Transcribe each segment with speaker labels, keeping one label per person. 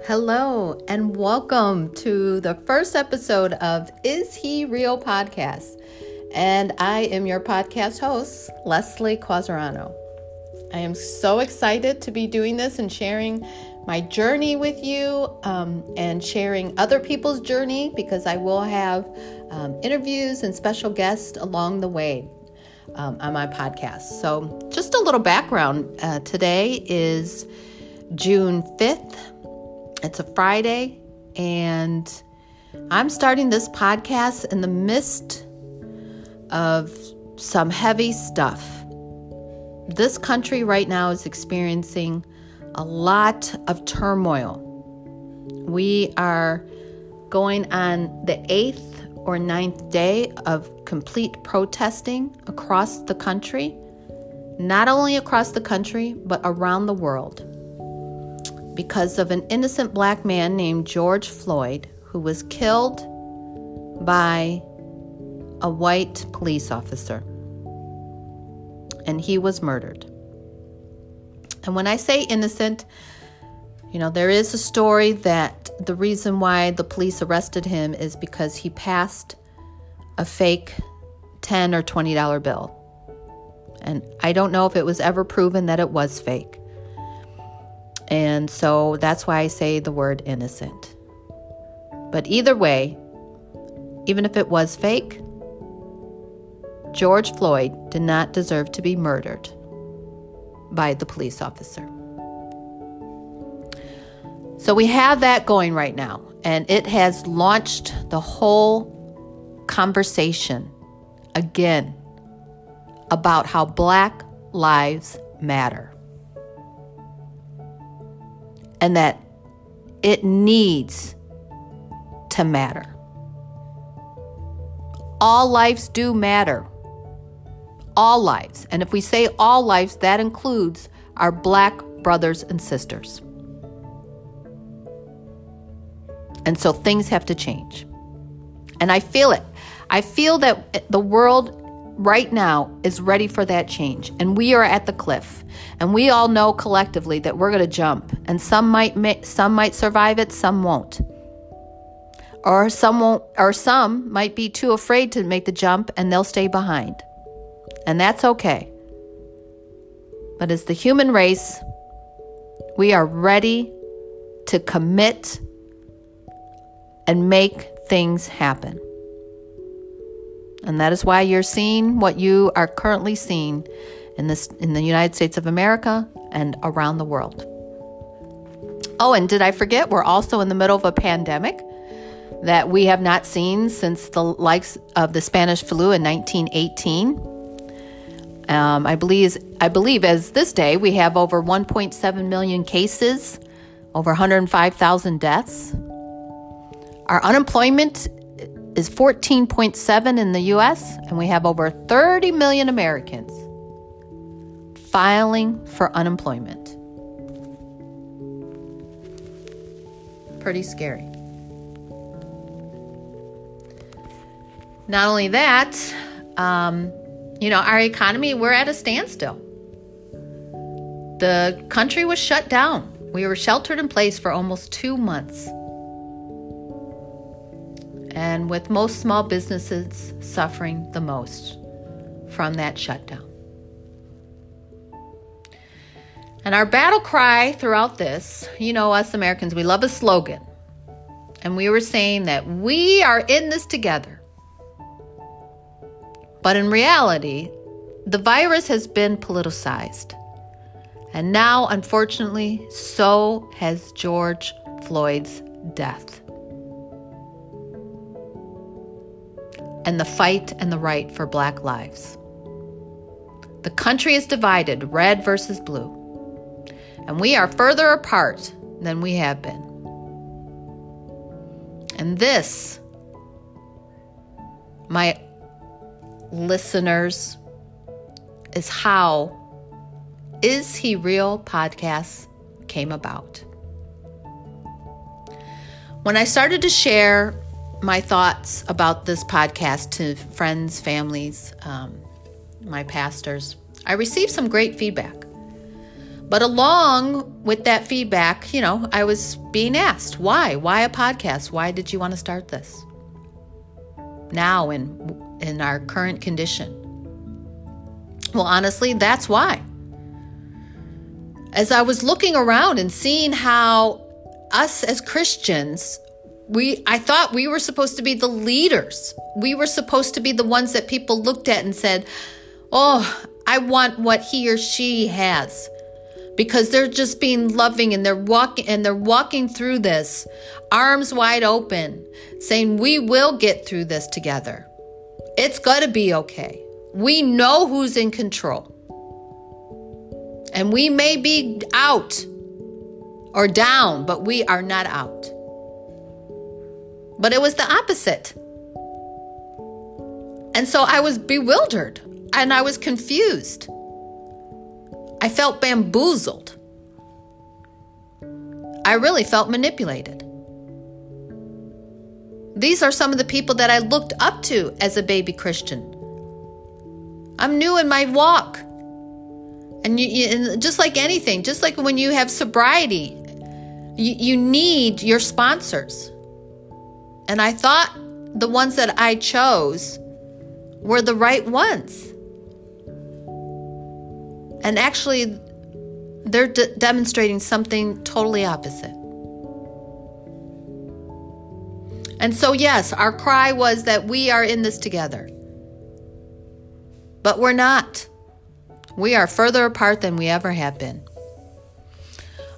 Speaker 1: Hello, and welcome to the first episode of Is He Real podcast. And I am your podcast host, Leslie Quasarano. I am so excited to be doing this and sharing my journey with you um, and sharing other people's journey because I will have um, interviews and special guests along the way um, on my podcast. So, just a little background uh, today is June 5th it's a Friday, and I'm starting this podcast in the midst of some heavy stuff. This country right now is experiencing a lot of turmoil. We are going on the eighth or ninth day of complete protesting across the country, not only across the country, but around the world because of an innocent black man named George Floyd who was killed by a white police officer. And he was murdered. And when I say innocent, you know, there is a story that the reason why the police arrested him is because he passed a fake 10 or $20 bill. And I don't know if it was ever proven that it was fake. And so that's why I say the word innocent. But either way, even if it was fake, George Floyd did not deserve to be murdered by the police officer. So we have that going right now, and it has launched the whole conversation again about how Black Lives Matter and that it needs to matter. All lives do matter. All lives. And if we say all lives, that includes our black brothers and sisters. And so things have to change. And I feel it. I feel that the world right now is ready for that change. And we are at the cliff. And we all know collectively that we're going to jump. And some might some might survive it, some won't. Or some won't or some might be too afraid to make the jump and they'll stay behind. And that's okay. But as the human race, we are ready to commit and make things happen. And that is why you're seeing what you are currently seeing in this in the United States of America and around the world. Oh, and did I forget we're also in the middle of a pandemic that we have not seen since the likes of the Spanish flu in 1918. Um, I believe I believe as this day we have over 1.7 million cases, over 105,000 deaths. Our unemployment is 14.7 in the US, and we have over 30 million Americans filing for unemployment. Pretty scary. Not only that, um, you know, our economy, we're at a standstill. The country was shut down. We were sheltered in place for almost two months and with most small businesses suffering the most from that shutdown. And our battle cry throughout this, you know, us Americans, we love a slogan. And we were saying that we are in this together. But in reality, the virus has been politicized. And now, unfortunately, so has George Floyd's death. And the fight and the right for black lives. The country is divided, red versus blue, and we are further apart than we have been. And this, my listeners, is how Is He Real podcast came about. When I started to share my thoughts about this podcast to friends, families, um, my pastors. I received some great feedback. But along with that feedback, you know, I was being asked, why? Why a podcast? Why did you want to start this? Now in in our current condition. Well, honestly, that's why. As I was looking around and seeing how us as Christians, we I thought we were supposed to be the leaders. We were supposed to be the ones that people looked at and said, "Oh, I want what he or she has." Because they're just being loving and they're walking and they're walking through this arms wide open, saying, "We will get through this together. It's going to be okay. We know who's in control." And we may be out or down, but we are not out. But it was the opposite. And so I was bewildered and I was confused. I felt bamboozled. I really felt manipulated. These are some of the people that I looked up to as a baby Christian. I'm new in my walk. And, you, and just like anything, just like when you have sobriety, you, you need your sponsors. And I thought the ones that I chose were the right ones. And actually, they're de- demonstrating something totally opposite. And so, yes, our cry was that we are in this together. But we're not. We are further apart than we ever have been.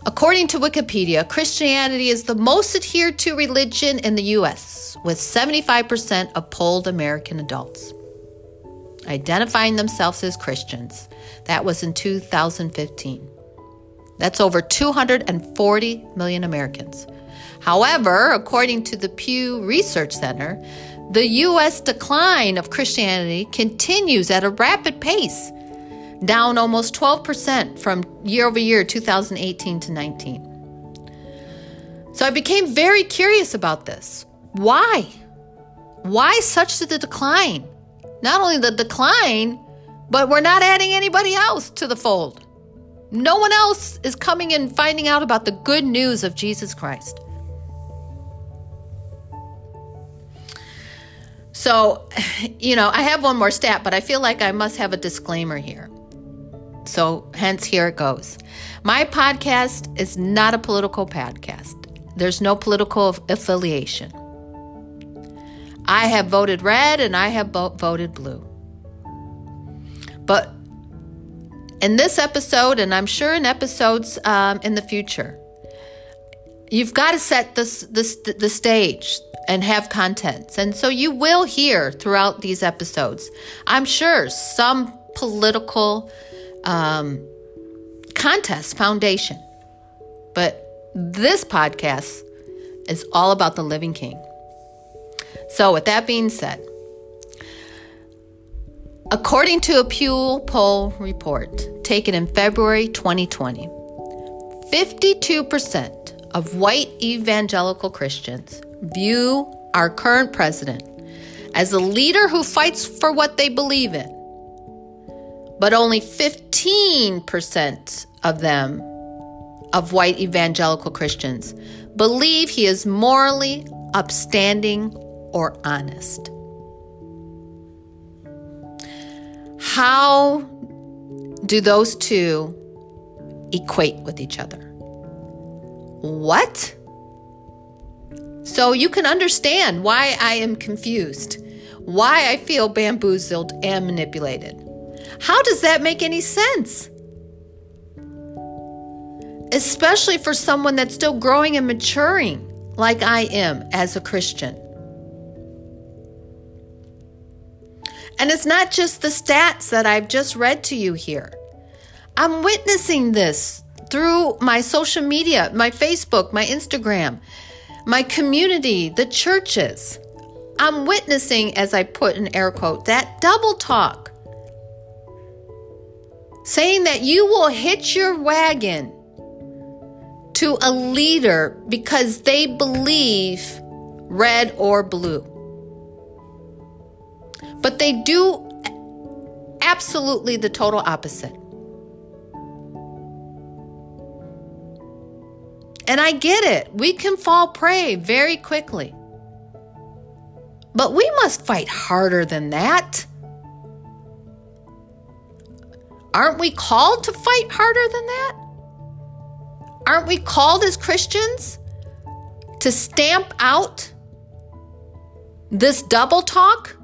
Speaker 1: According to Wikipedia, Christianity is the most adhered to religion in the US, with 75% of polled American adults identifying themselves as Christians. That was in 2015. That's over 240 million Americans. However, according to the Pew Research Center, the U.S. decline of Christianity continues at a rapid pace down almost 12% from year over year 2018 to 19. So I became very curious about this. Why? Why such the decline? Not only the decline, but we're not adding anybody else to the fold. No one else is coming and finding out about the good news of Jesus Christ. So, you know, I have one more stat, but I feel like I must have a disclaimer here. So, hence, here it goes. My podcast is not a political podcast, there's no political affiliation. I have voted red and I have voted blue. But in this episode, and I'm sure in episodes um, in the future, you've got to set this, this, the stage and have contents. And so you will hear throughout these episodes, I'm sure, some political um, contest foundation. But this podcast is all about the living king. So, with that being said, according to a Pew poll report taken in February 2020, 52% of white evangelical Christians view our current president as a leader who fights for what they believe in but only 15% of them, of white evangelical Christians, believe he is morally upstanding or honest. How do those two equate with each other? What? So you can understand why I am confused, why I feel bamboozled and manipulated. How does that make any sense? Especially for someone that's still growing and maturing like I am as a Christian. And it's not just the stats that I've just read to you here. I'm witnessing this through my social media, my Facebook, my Instagram, my community, the churches. I'm witnessing, as I put in air quote, that double talk saying that you will hitch your wagon to a leader because they believe red or blue. But they do absolutely the total opposite. And I get it. We can fall prey very quickly. But we must fight harder than that. Aren't we called to fight harder than that? Aren't we called as Christians to stamp out this double talk?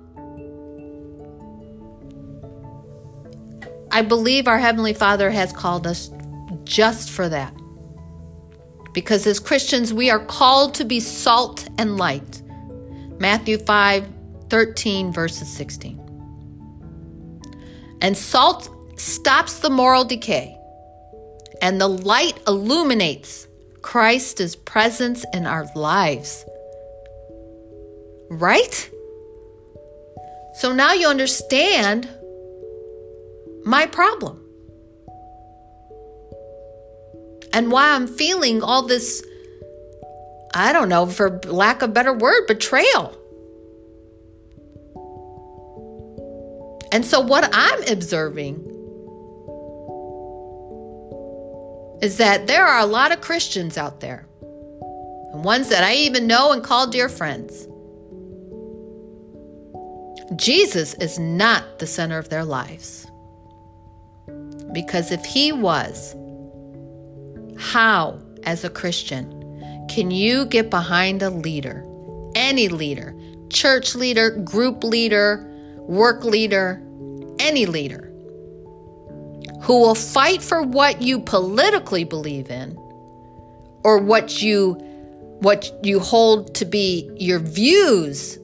Speaker 1: I believe our Heavenly Father has called us just for that. Because as Christians, we are called to be salt and light. Matthew 5 13, verses 16. And salt stops the moral decay, and the light illuminates Christ's presence in our lives. Right? So now you understand my problem. And why I'm feeling all this, I don't know, for lack of better word, betrayal. And so, what I'm observing is that there are a lot of Christians out there, and ones that I even know and call dear friends. Jesus is not the center of their lives. Because if he was, how, as a Christian, can you get behind a leader, any leader, church leader, group leader, work leader, any leader, who will fight for what you politically believe in or what you what you hold to be your views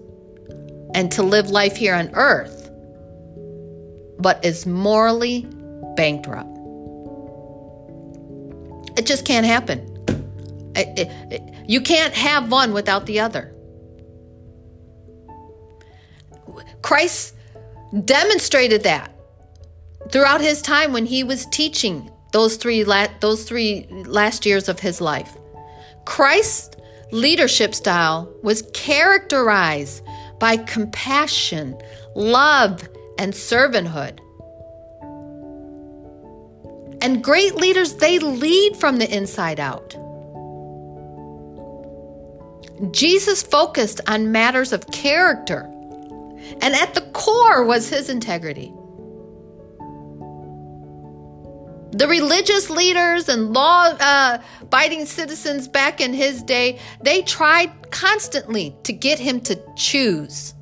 Speaker 1: and to live life here on earth but is morally bankrupt. It just can't happen. It, it, it, you can't have one without the other. Christ demonstrated that throughout his time when he was teaching those three la- those three last years of his life. Christ's leadership style was characterized by compassion, love, and servanthood. And great leaders, they lead from the inside out. Jesus focused on matters of character, and at the core was his integrity. The religious leaders and law uh, abiding citizens back in his day, they tried constantly to get him to choose,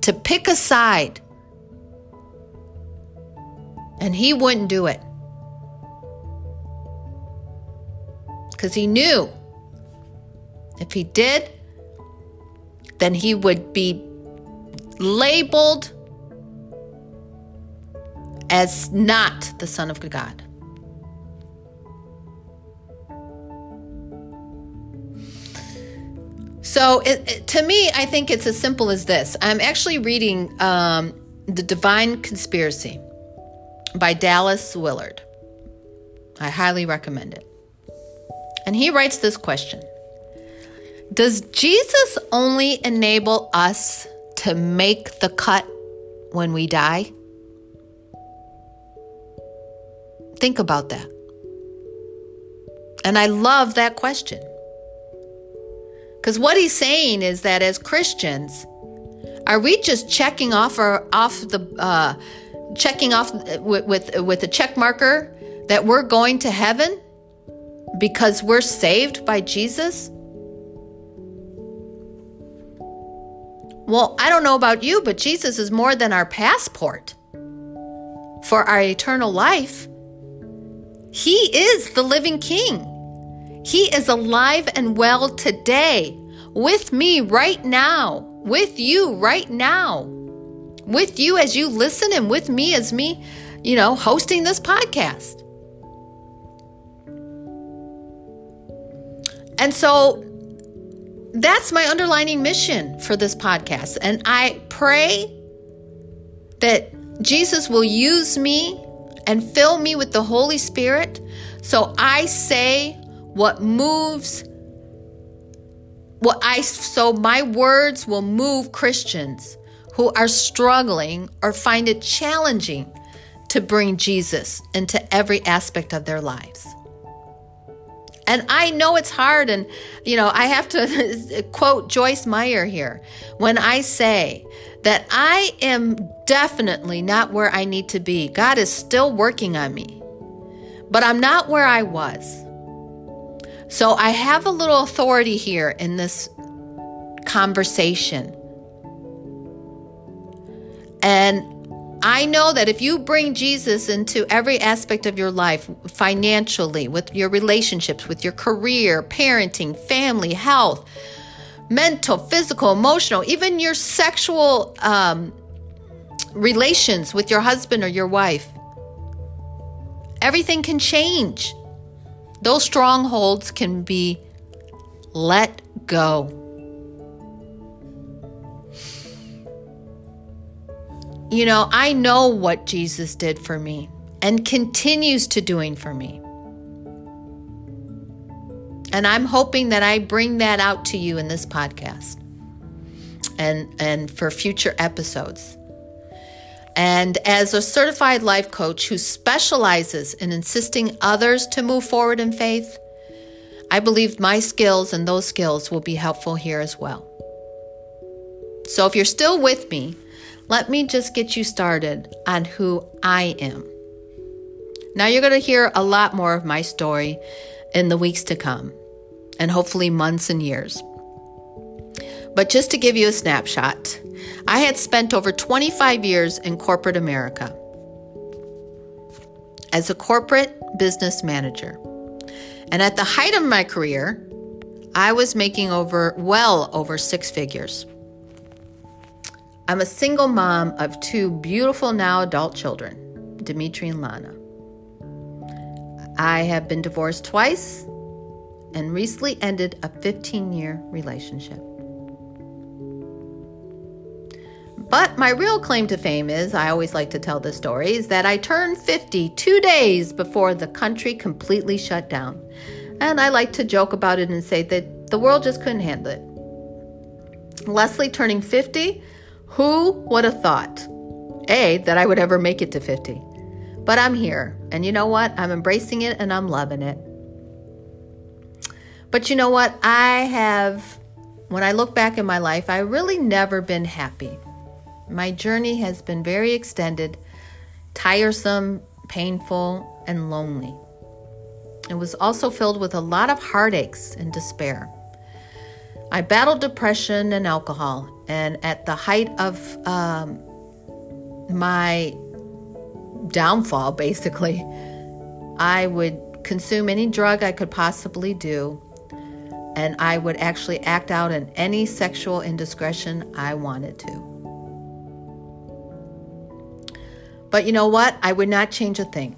Speaker 1: to pick a side. And he wouldn't do it. because he knew if he did, then he would be labeled as not the Son of God. So, it, it, to me, I think it's as simple as this. I'm actually reading um, The Divine Conspiracy by Dallas Willard. I highly recommend it. And he writes this question Does Jesus only enable us to make the cut when we die? Think about that. And I love that question. Because what he's saying is that as Christians, are we just checking off our off the uh, checking off with, with with a check marker that we're going to heaven? because we're saved by Jesus? Well, I don't know about you, but Jesus is more than our passport for our eternal life. He is the living King. He is alive and well today with me right now, with you right now, with you as you listen, and with me as me, you know, hosting this podcast. And so that's my underlining mission for this podcast. And I pray that Jesus will use me and fill me with the Holy Spirit so I say what moves what I so my words will move Christians who are struggling or find it challenging to bring Jesus into every aspect of their lives. And I know it's hard. And, you know, I have to quote Joyce Meyer here when I say that I am definitely not where I need to be. God is still working on me, but I'm not where I was. So I have a little authority here in this conversation. And I know that if you bring Jesus into every aspect of your life, financially, with your relationships, with your career, parenting, family, health, mental, physical, emotional, even your sexual um, relations with your husband or your wife, everything can change. Those strongholds can be let go. You know, I know what Jesus did for me and continues to doing for me. And I'm hoping that I bring that out to you in this podcast and and for future episodes. And as a certified life coach who specializes in assisting others to move forward in faith, I believe my skills and those skills will be helpful here as well. So if you're still with me, let me just get you started on who I am. Now, you're going to hear a lot more of my story in the weeks to come, and hopefully months and years. But just to give you a snapshot, I had spent over 25 years in corporate America as a corporate business manager. And at the height of my career, I was making over well over six figures. I'm a single mom of two beautiful now adult children, Dimitri and Lana. I have been divorced twice and recently ended a 15 year relationship. But my real claim to fame is I always like to tell this story is that I turned 50 two days before the country completely shut down. And I like to joke about it and say that the world just couldn't handle it. Leslie turning 50 who would have thought, A, that I would ever make it to 50? But I'm here, and you know what? I'm embracing it and I'm loving it. But you know what? I have, when I look back in my life, I really never been happy. My journey has been very extended, tiresome, painful, and lonely. It was also filled with a lot of heartaches and despair. I battled depression and alcohol, and at the height of um, my downfall, basically, I would consume any drug I could possibly do, and I would actually act out in any sexual indiscretion I wanted to. But you know what? I would not change a thing.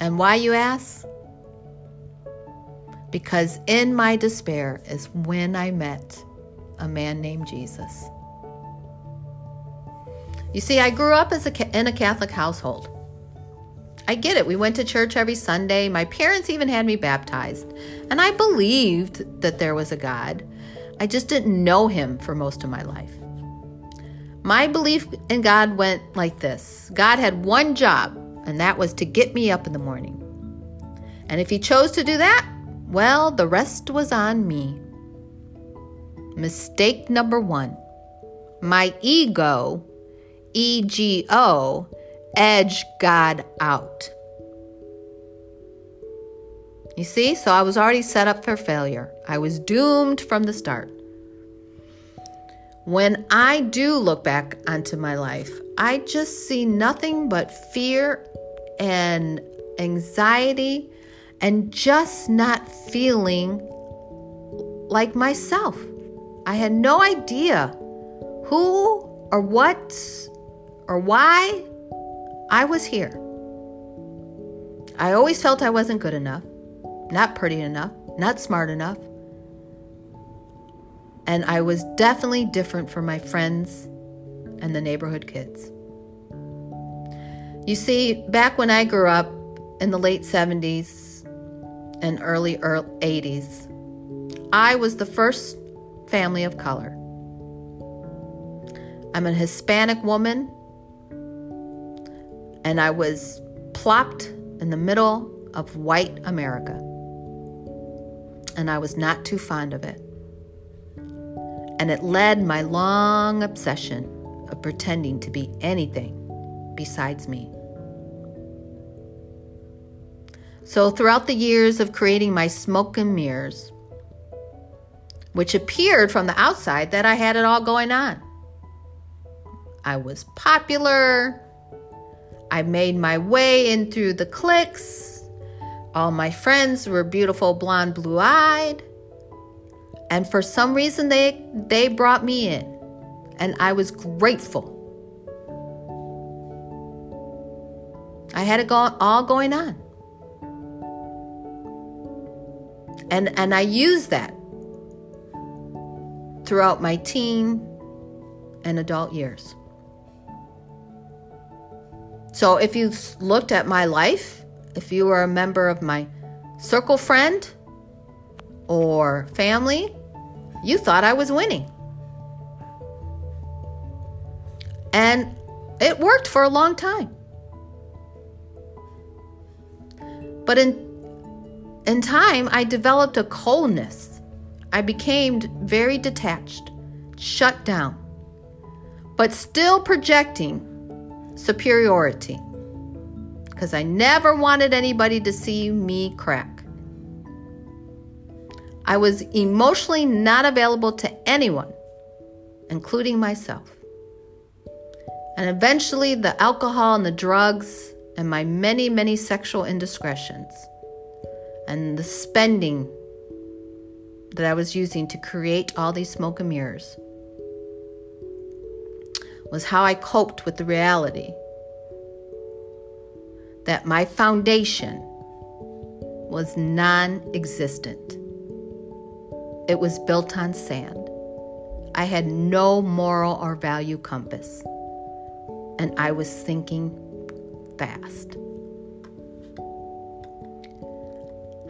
Speaker 1: And why, you ask? because in my despair is when I met a man named Jesus. You see, I grew up as a, in a Catholic household. I get it. We went to church every Sunday. My parents even had me baptized. And I believed that there was a God. I just didn't know him for most of my life. My belief in God went like this God had one job, and that was to get me up in the morning. And if he chose to do that, well, the rest was on me. Mistake number one my ego, E G O, edged God out. You see, so I was already set up for failure. I was doomed from the start. When I do look back onto my life, I just see nothing but fear and anxiety and just not feeling like myself. I had no idea who or what or why I was here. I always felt I wasn't good enough, not pretty enough, not smart enough. And I was definitely different from my friends and the neighborhood kids. You see, back when I grew up in the late 70s, and early, early 80s. I was the first family of color. I'm a Hispanic woman, and I was plopped in the middle of white America. And I was not too fond of it. And it led my long obsession of pretending to be anything besides me. So, throughout the years of creating my smoke and mirrors, which appeared from the outside that I had it all going on. I was popular. I made my way in through the cliques. All my friends were beautiful, blonde, blue eyed. And for some reason, they, they brought me in. And I was grateful. I had it go- all going on. And, and I used that throughout my teen and adult years. So if you looked at my life, if you were a member of my circle friend or family, you thought I was winning. And it worked for a long time. But in in time I developed a coldness. I became very detached, shut down, but still projecting superiority because I never wanted anybody to see me crack. I was emotionally not available to anyone, including myself. And eventually, the alcohol and the drugs and my many, many sexual indiscretions and the spending that I was using to create all these smoke and mirrors was how I coped with the reality that my foundation was non existent. It was built on sand. I had no moral or value compass, and I was sinking fast.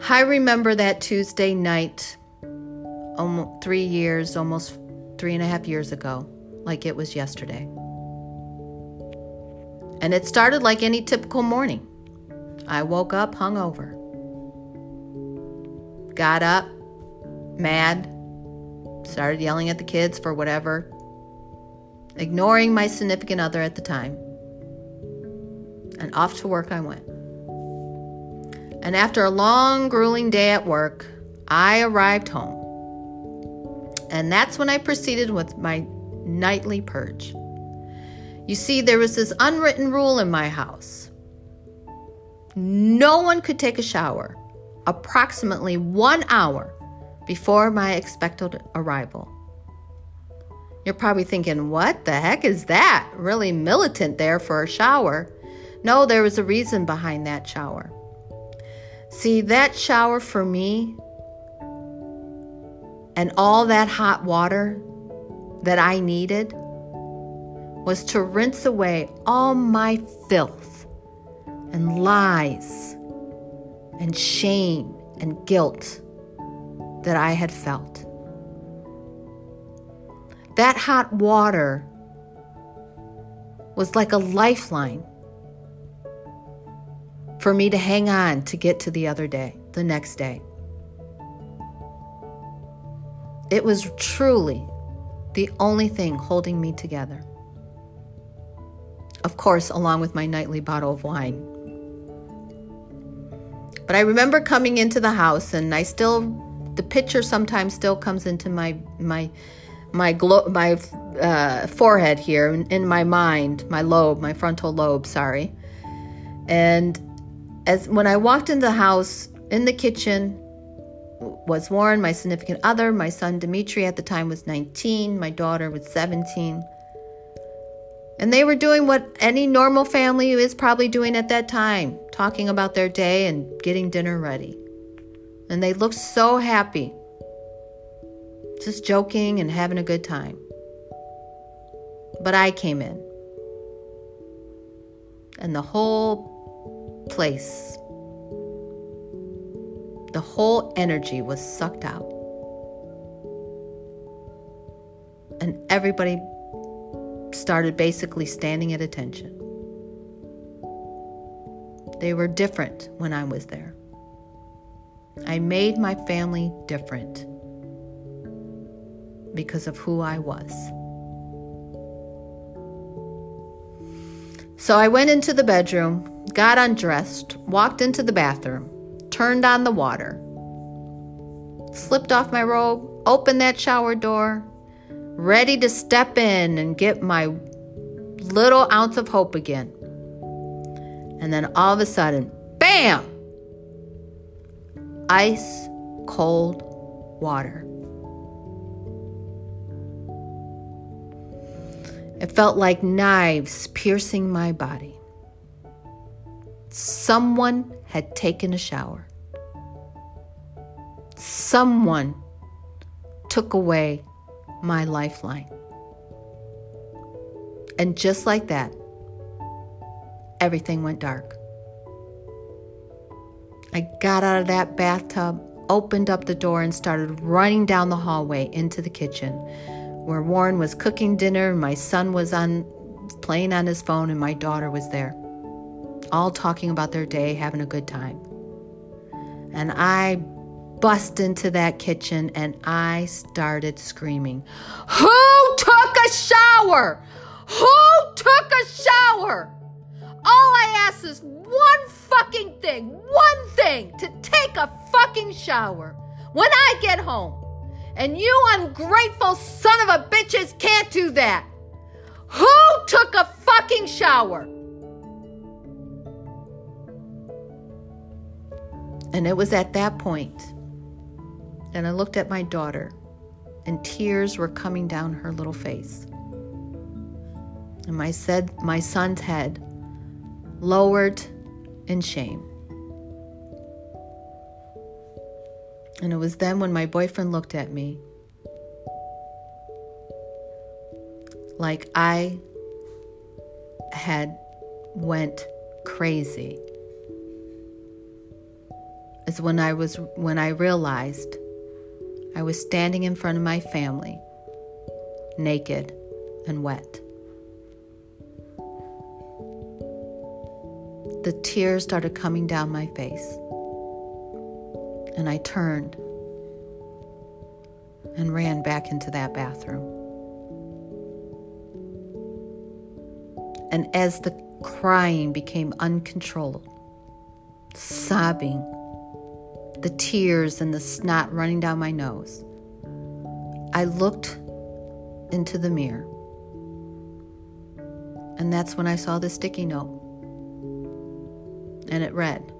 Speaker 1: I remember that Tuesday night, almost three years, almost three and a half years ago like it was yesterday. And it started like any typical morning. I woke up hungover, got up, mad, started yelling at the kids for whatever, ignoring my significant other at the time. And off to work I went. And after a long, grueling day at work, I arrived home. And that's when I proceeded with my nightly purge. You see, there was this unwritten rule in my house no one could take a shower approximately one hour before my expected arrival. You're probably thinking, what the heck is that? Really militant there for a shower. No, there was a reason behind that shower. See, that shower for me and all that hot water that I needed was to rinse away all my filth and lies and shame and guilt that I had felt. That hot water was like a lifeline for me to hang on to get to the other day, the next day. It was truly the only thing holding me together. Of course, along with my nightly bottle of wine. But I remember coming into the house and I still the picture sometimes still comes into my my my glo- my uh, forehead here in, in my mind, my lobe, my frontal lobe, sorry. And as when I walked into the house in the kitchen, was Warren, my significant other. My son Dimitri at the time was 19, my daughter was 17. And they were doing what any normal family is probably doing at that time, talking about their day and getting dinner ready. And they looked so happy, just joking and having a good time. But I came in, and the whole place the whole energy was sucked out. And everybody started basically standing at attention. They were different when I was there. I made my family different because of who I was. So I went into the bedroom, got undressed, walked into the bathroom, turned on the water, slipped off my robe, opened that shower door, ready to step in and get my little ounce of hope again. And then all of a sudden, bam! Ice cold water. It felt like knives piercing my body. Someone had taken a shower. Someone took away my lifeline. And just like that, everything went dark. I got out of that bathtub, opened up the door, and started running down the hallway into the kitchen where Warren was cooking dinner, and my son was on playing on his phone, and my daughter was there, all talking about their day, having a good time. And I bust into that kitchen and I started screaming, Who took a shower? Who took a shower? All I ask is one fucking thing, one thing to take a fucking shower when I get home. And you ungrateful son of a bitches can't do that. Who took a fucking shower? And it was at that point that I looked at my daughter, and tears were coming down her little face. And my said my son's head lowered in shame. And it was then when my boyfriend looked at me like I had went crazy. Is when I was when I realized I was standing in front of my family, naked and wet. The tears started coming down my face and I turned and ran back into that bathroom. And as the crying became uncontrollable, sobbing, the tears and the snot running down my nose, I looked into the mirror. And that's when I saw the sticky note. And it read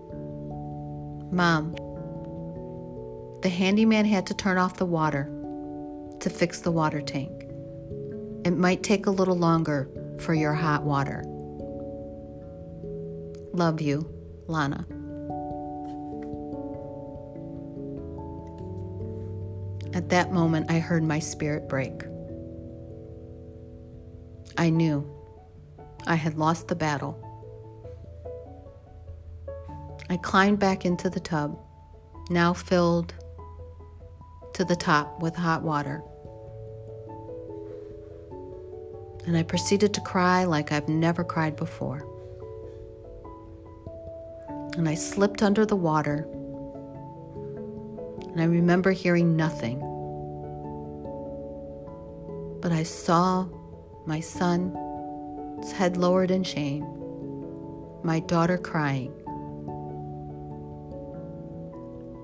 Speaker 1: Mom, the handyman had to turn off the water to fix the water tank. It might take a little longer for your hot water. Love you, Lana. At that moment, I heard my spirit break. I knew I had lost the battle. I climbed back into the tub, now filled to the top with hot water. And I proceeded to cry like I've never cried before. And I slipped under the water, and I remember hearing nothing. But I saw my son's head lowered in shame, my daughter crying,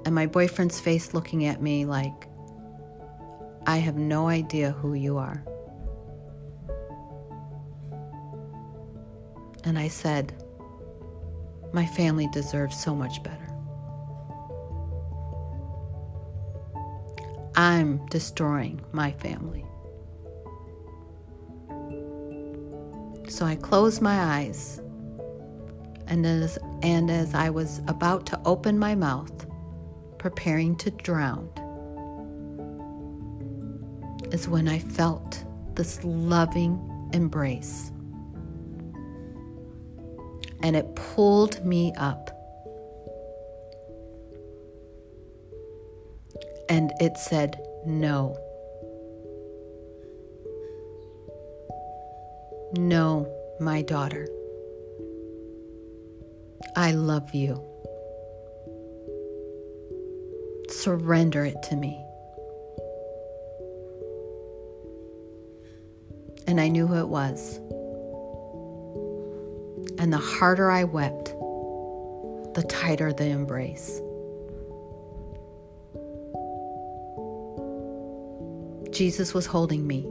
Speaker 1: and my boyfriend's face looking at me like, I have no idea who you are. And I said, My family deserves so much better. I'm destroying my family. So I closed my eyes, and as, and as I was about to open my mouth, preparing to drown, is when I felt this loving embrace. And it pulled me up. And it said, No. No, my daughter. I love you. Surrender it to me. And I knew who it was. And the harder I wept, the tighter the embrace. Jesus was holding me.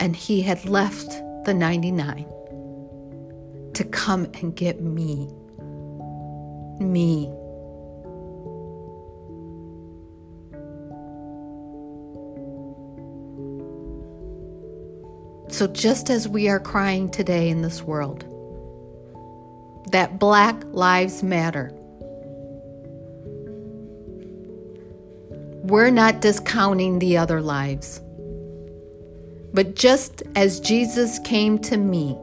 Speaker 1: And he had left the 99 to come and get me. Me. So, just as we are crying today in this world, that Black Lives Matter, we're not discounting the other lives. But just as Jesus came to me,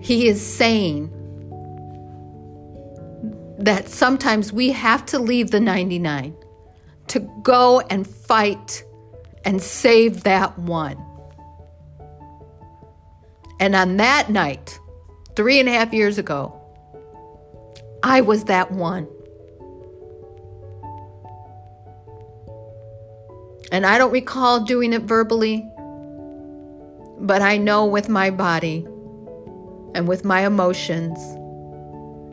Speaker 1: he is saying that sometimes we have to leave the 99 to go and fight and save that one. And on that night, three and a half years ago, I was that one. And I don't recall doing it verbally, but I know with my body and with my emotions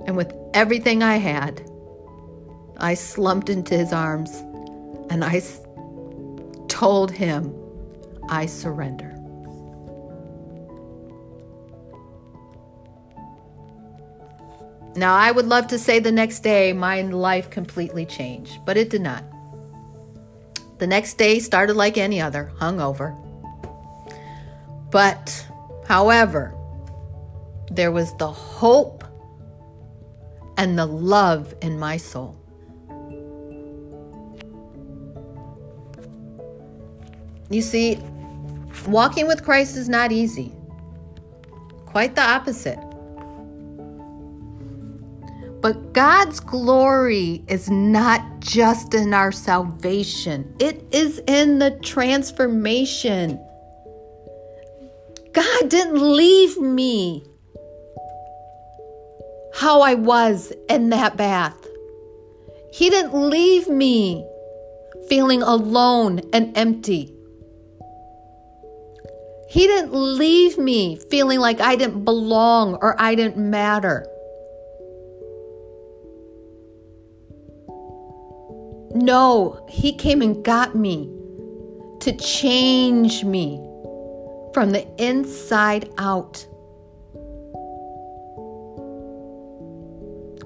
Speaker 1: and with everything I had, I slumped into his arms and I told him, I surrender. Now, I would love to say the next day my life completely changed, but it did not. The next day started like any other, hungover. But, however, there was the hope and the love in my soul. You see, walking with Christ is not easy. Quite the opposite. But God's glory is not just in our salvation, it is in the transformation. God didn't leave me how I was in that bath. He didn't leave me feeling alone and empty. He didn't leave me feeling like I didn't belong or I didn't matter. No, He came and got me to change me from the inside out.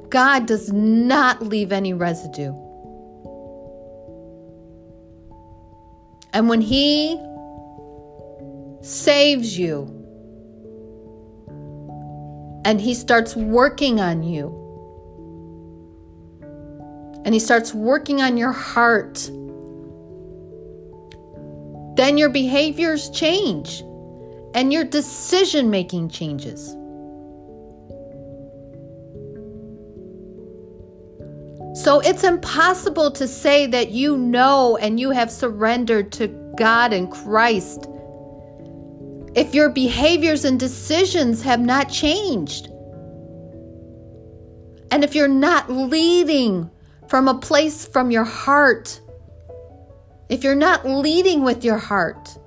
Speaker 1: God does not leave any residue. And when He saves you and He starts working on you, and He starts working on your heart, then your behaviors change and your decision making changes. So it's impossible to say that you know and you have surrendered to God and Christ if your behaviors and decisions have not changed. And if you're not leading from a place from your heart, if you're not leading with your heart,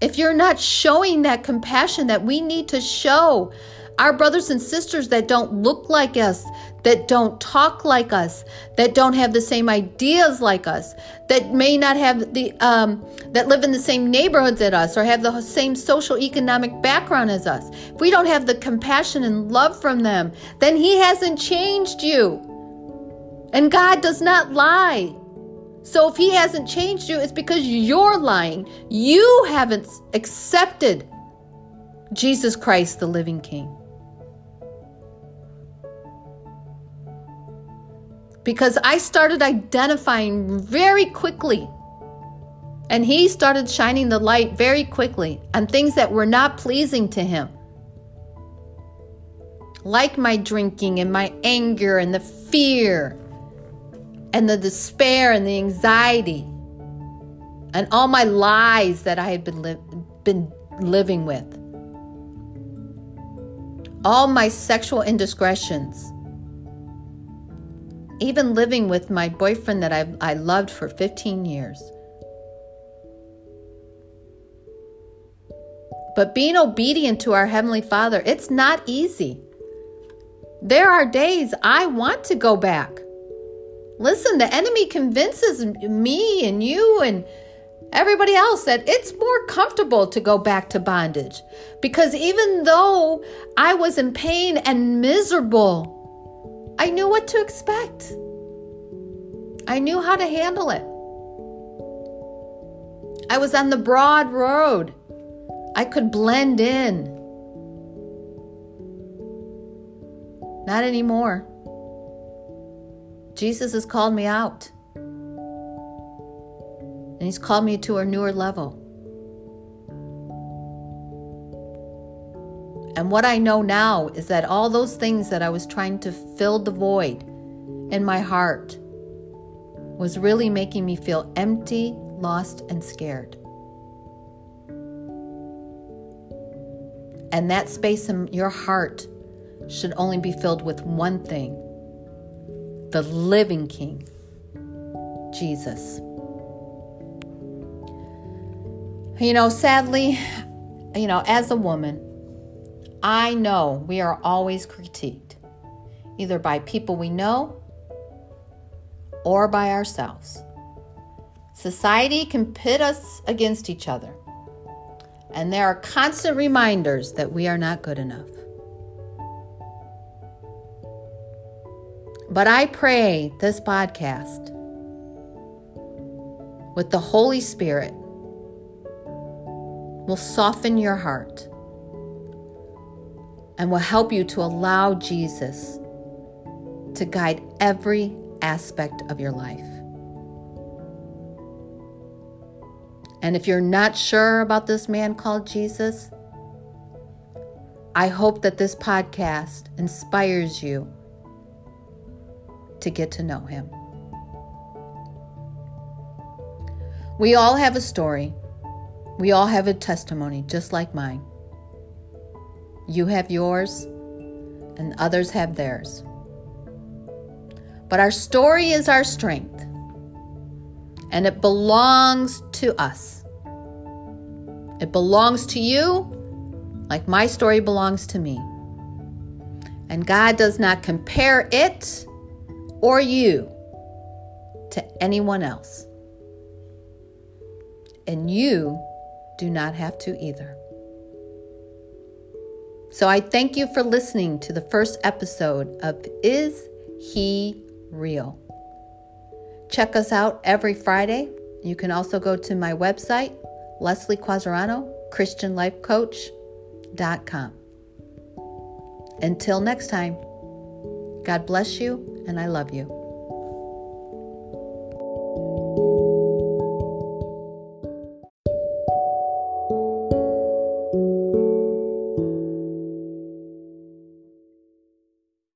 Speaker 1: if you're not showing that compassion that we need to show our brothers and sisters that don't look like us, that don't talk like us, that don't have the same ideas like us, that may not have the um, that live in the same neighborhoods as us or have the same social economic background as us. If we don't have the compassion and love from them, then He hasn't changed you. And God does not lie. So if He hasn't changed you, it's because you're lying. You haven't accepted Jesus Christ, the living King. Because I started identifying very quickly. And he started shining the light very quickly on things that were not pleasing to him. Like my drinking and my anger and the fear and the despair and the anxiety. and all my lies that I had been, li- been living with, all my sexual indiscretions, even living with my boyfriend that I, I loved for 15 years. But being obedient to our Heavenly Father, it's not easy. There are days I want to go back. Listen, the enemy convinces me and you and everybody else that it's more comfortable to go back to bondage. Because even though I was in pain and miserable, I knew what to expect. I knew how to handle it. I was on the broad road. I could blend in. Not anymore. Jesus has called me out. And He's called me to a newer level. And what I know now is that all those things that I was trying to fill the void in my heart was really making me feel empty, lost, and scared. And that space in your heart should only be filled with one thing the living King, Jesus. You know, sadly, you know, as a woman, I know we are always critiqued, either by people we know or by ourselves. Society can pit us against each other. And there are constant reminders that we are not good enough. But I pray this podcast with the Holy Spirit will soften your heart and will help you to allow Jesus to guide every aspect of your life. And if you're not sure about this man called Jesus, I hope that this podcast inspires you to get to know him. We all have a story. We all have a testimony, just like mine. You have yours, and others have theirs. But our story is our strength and it belongs to us. It belongs to you like my story belongs to me. And God does not compare it or you to anyone else. And you do not have to either. So I thank you for listening to the first episode of Is He Real? Check us out every Friday. You can also go to my website, Leslie Quasarano, ChristianLifeCoach.com. Until next time, God bless you, and I love you.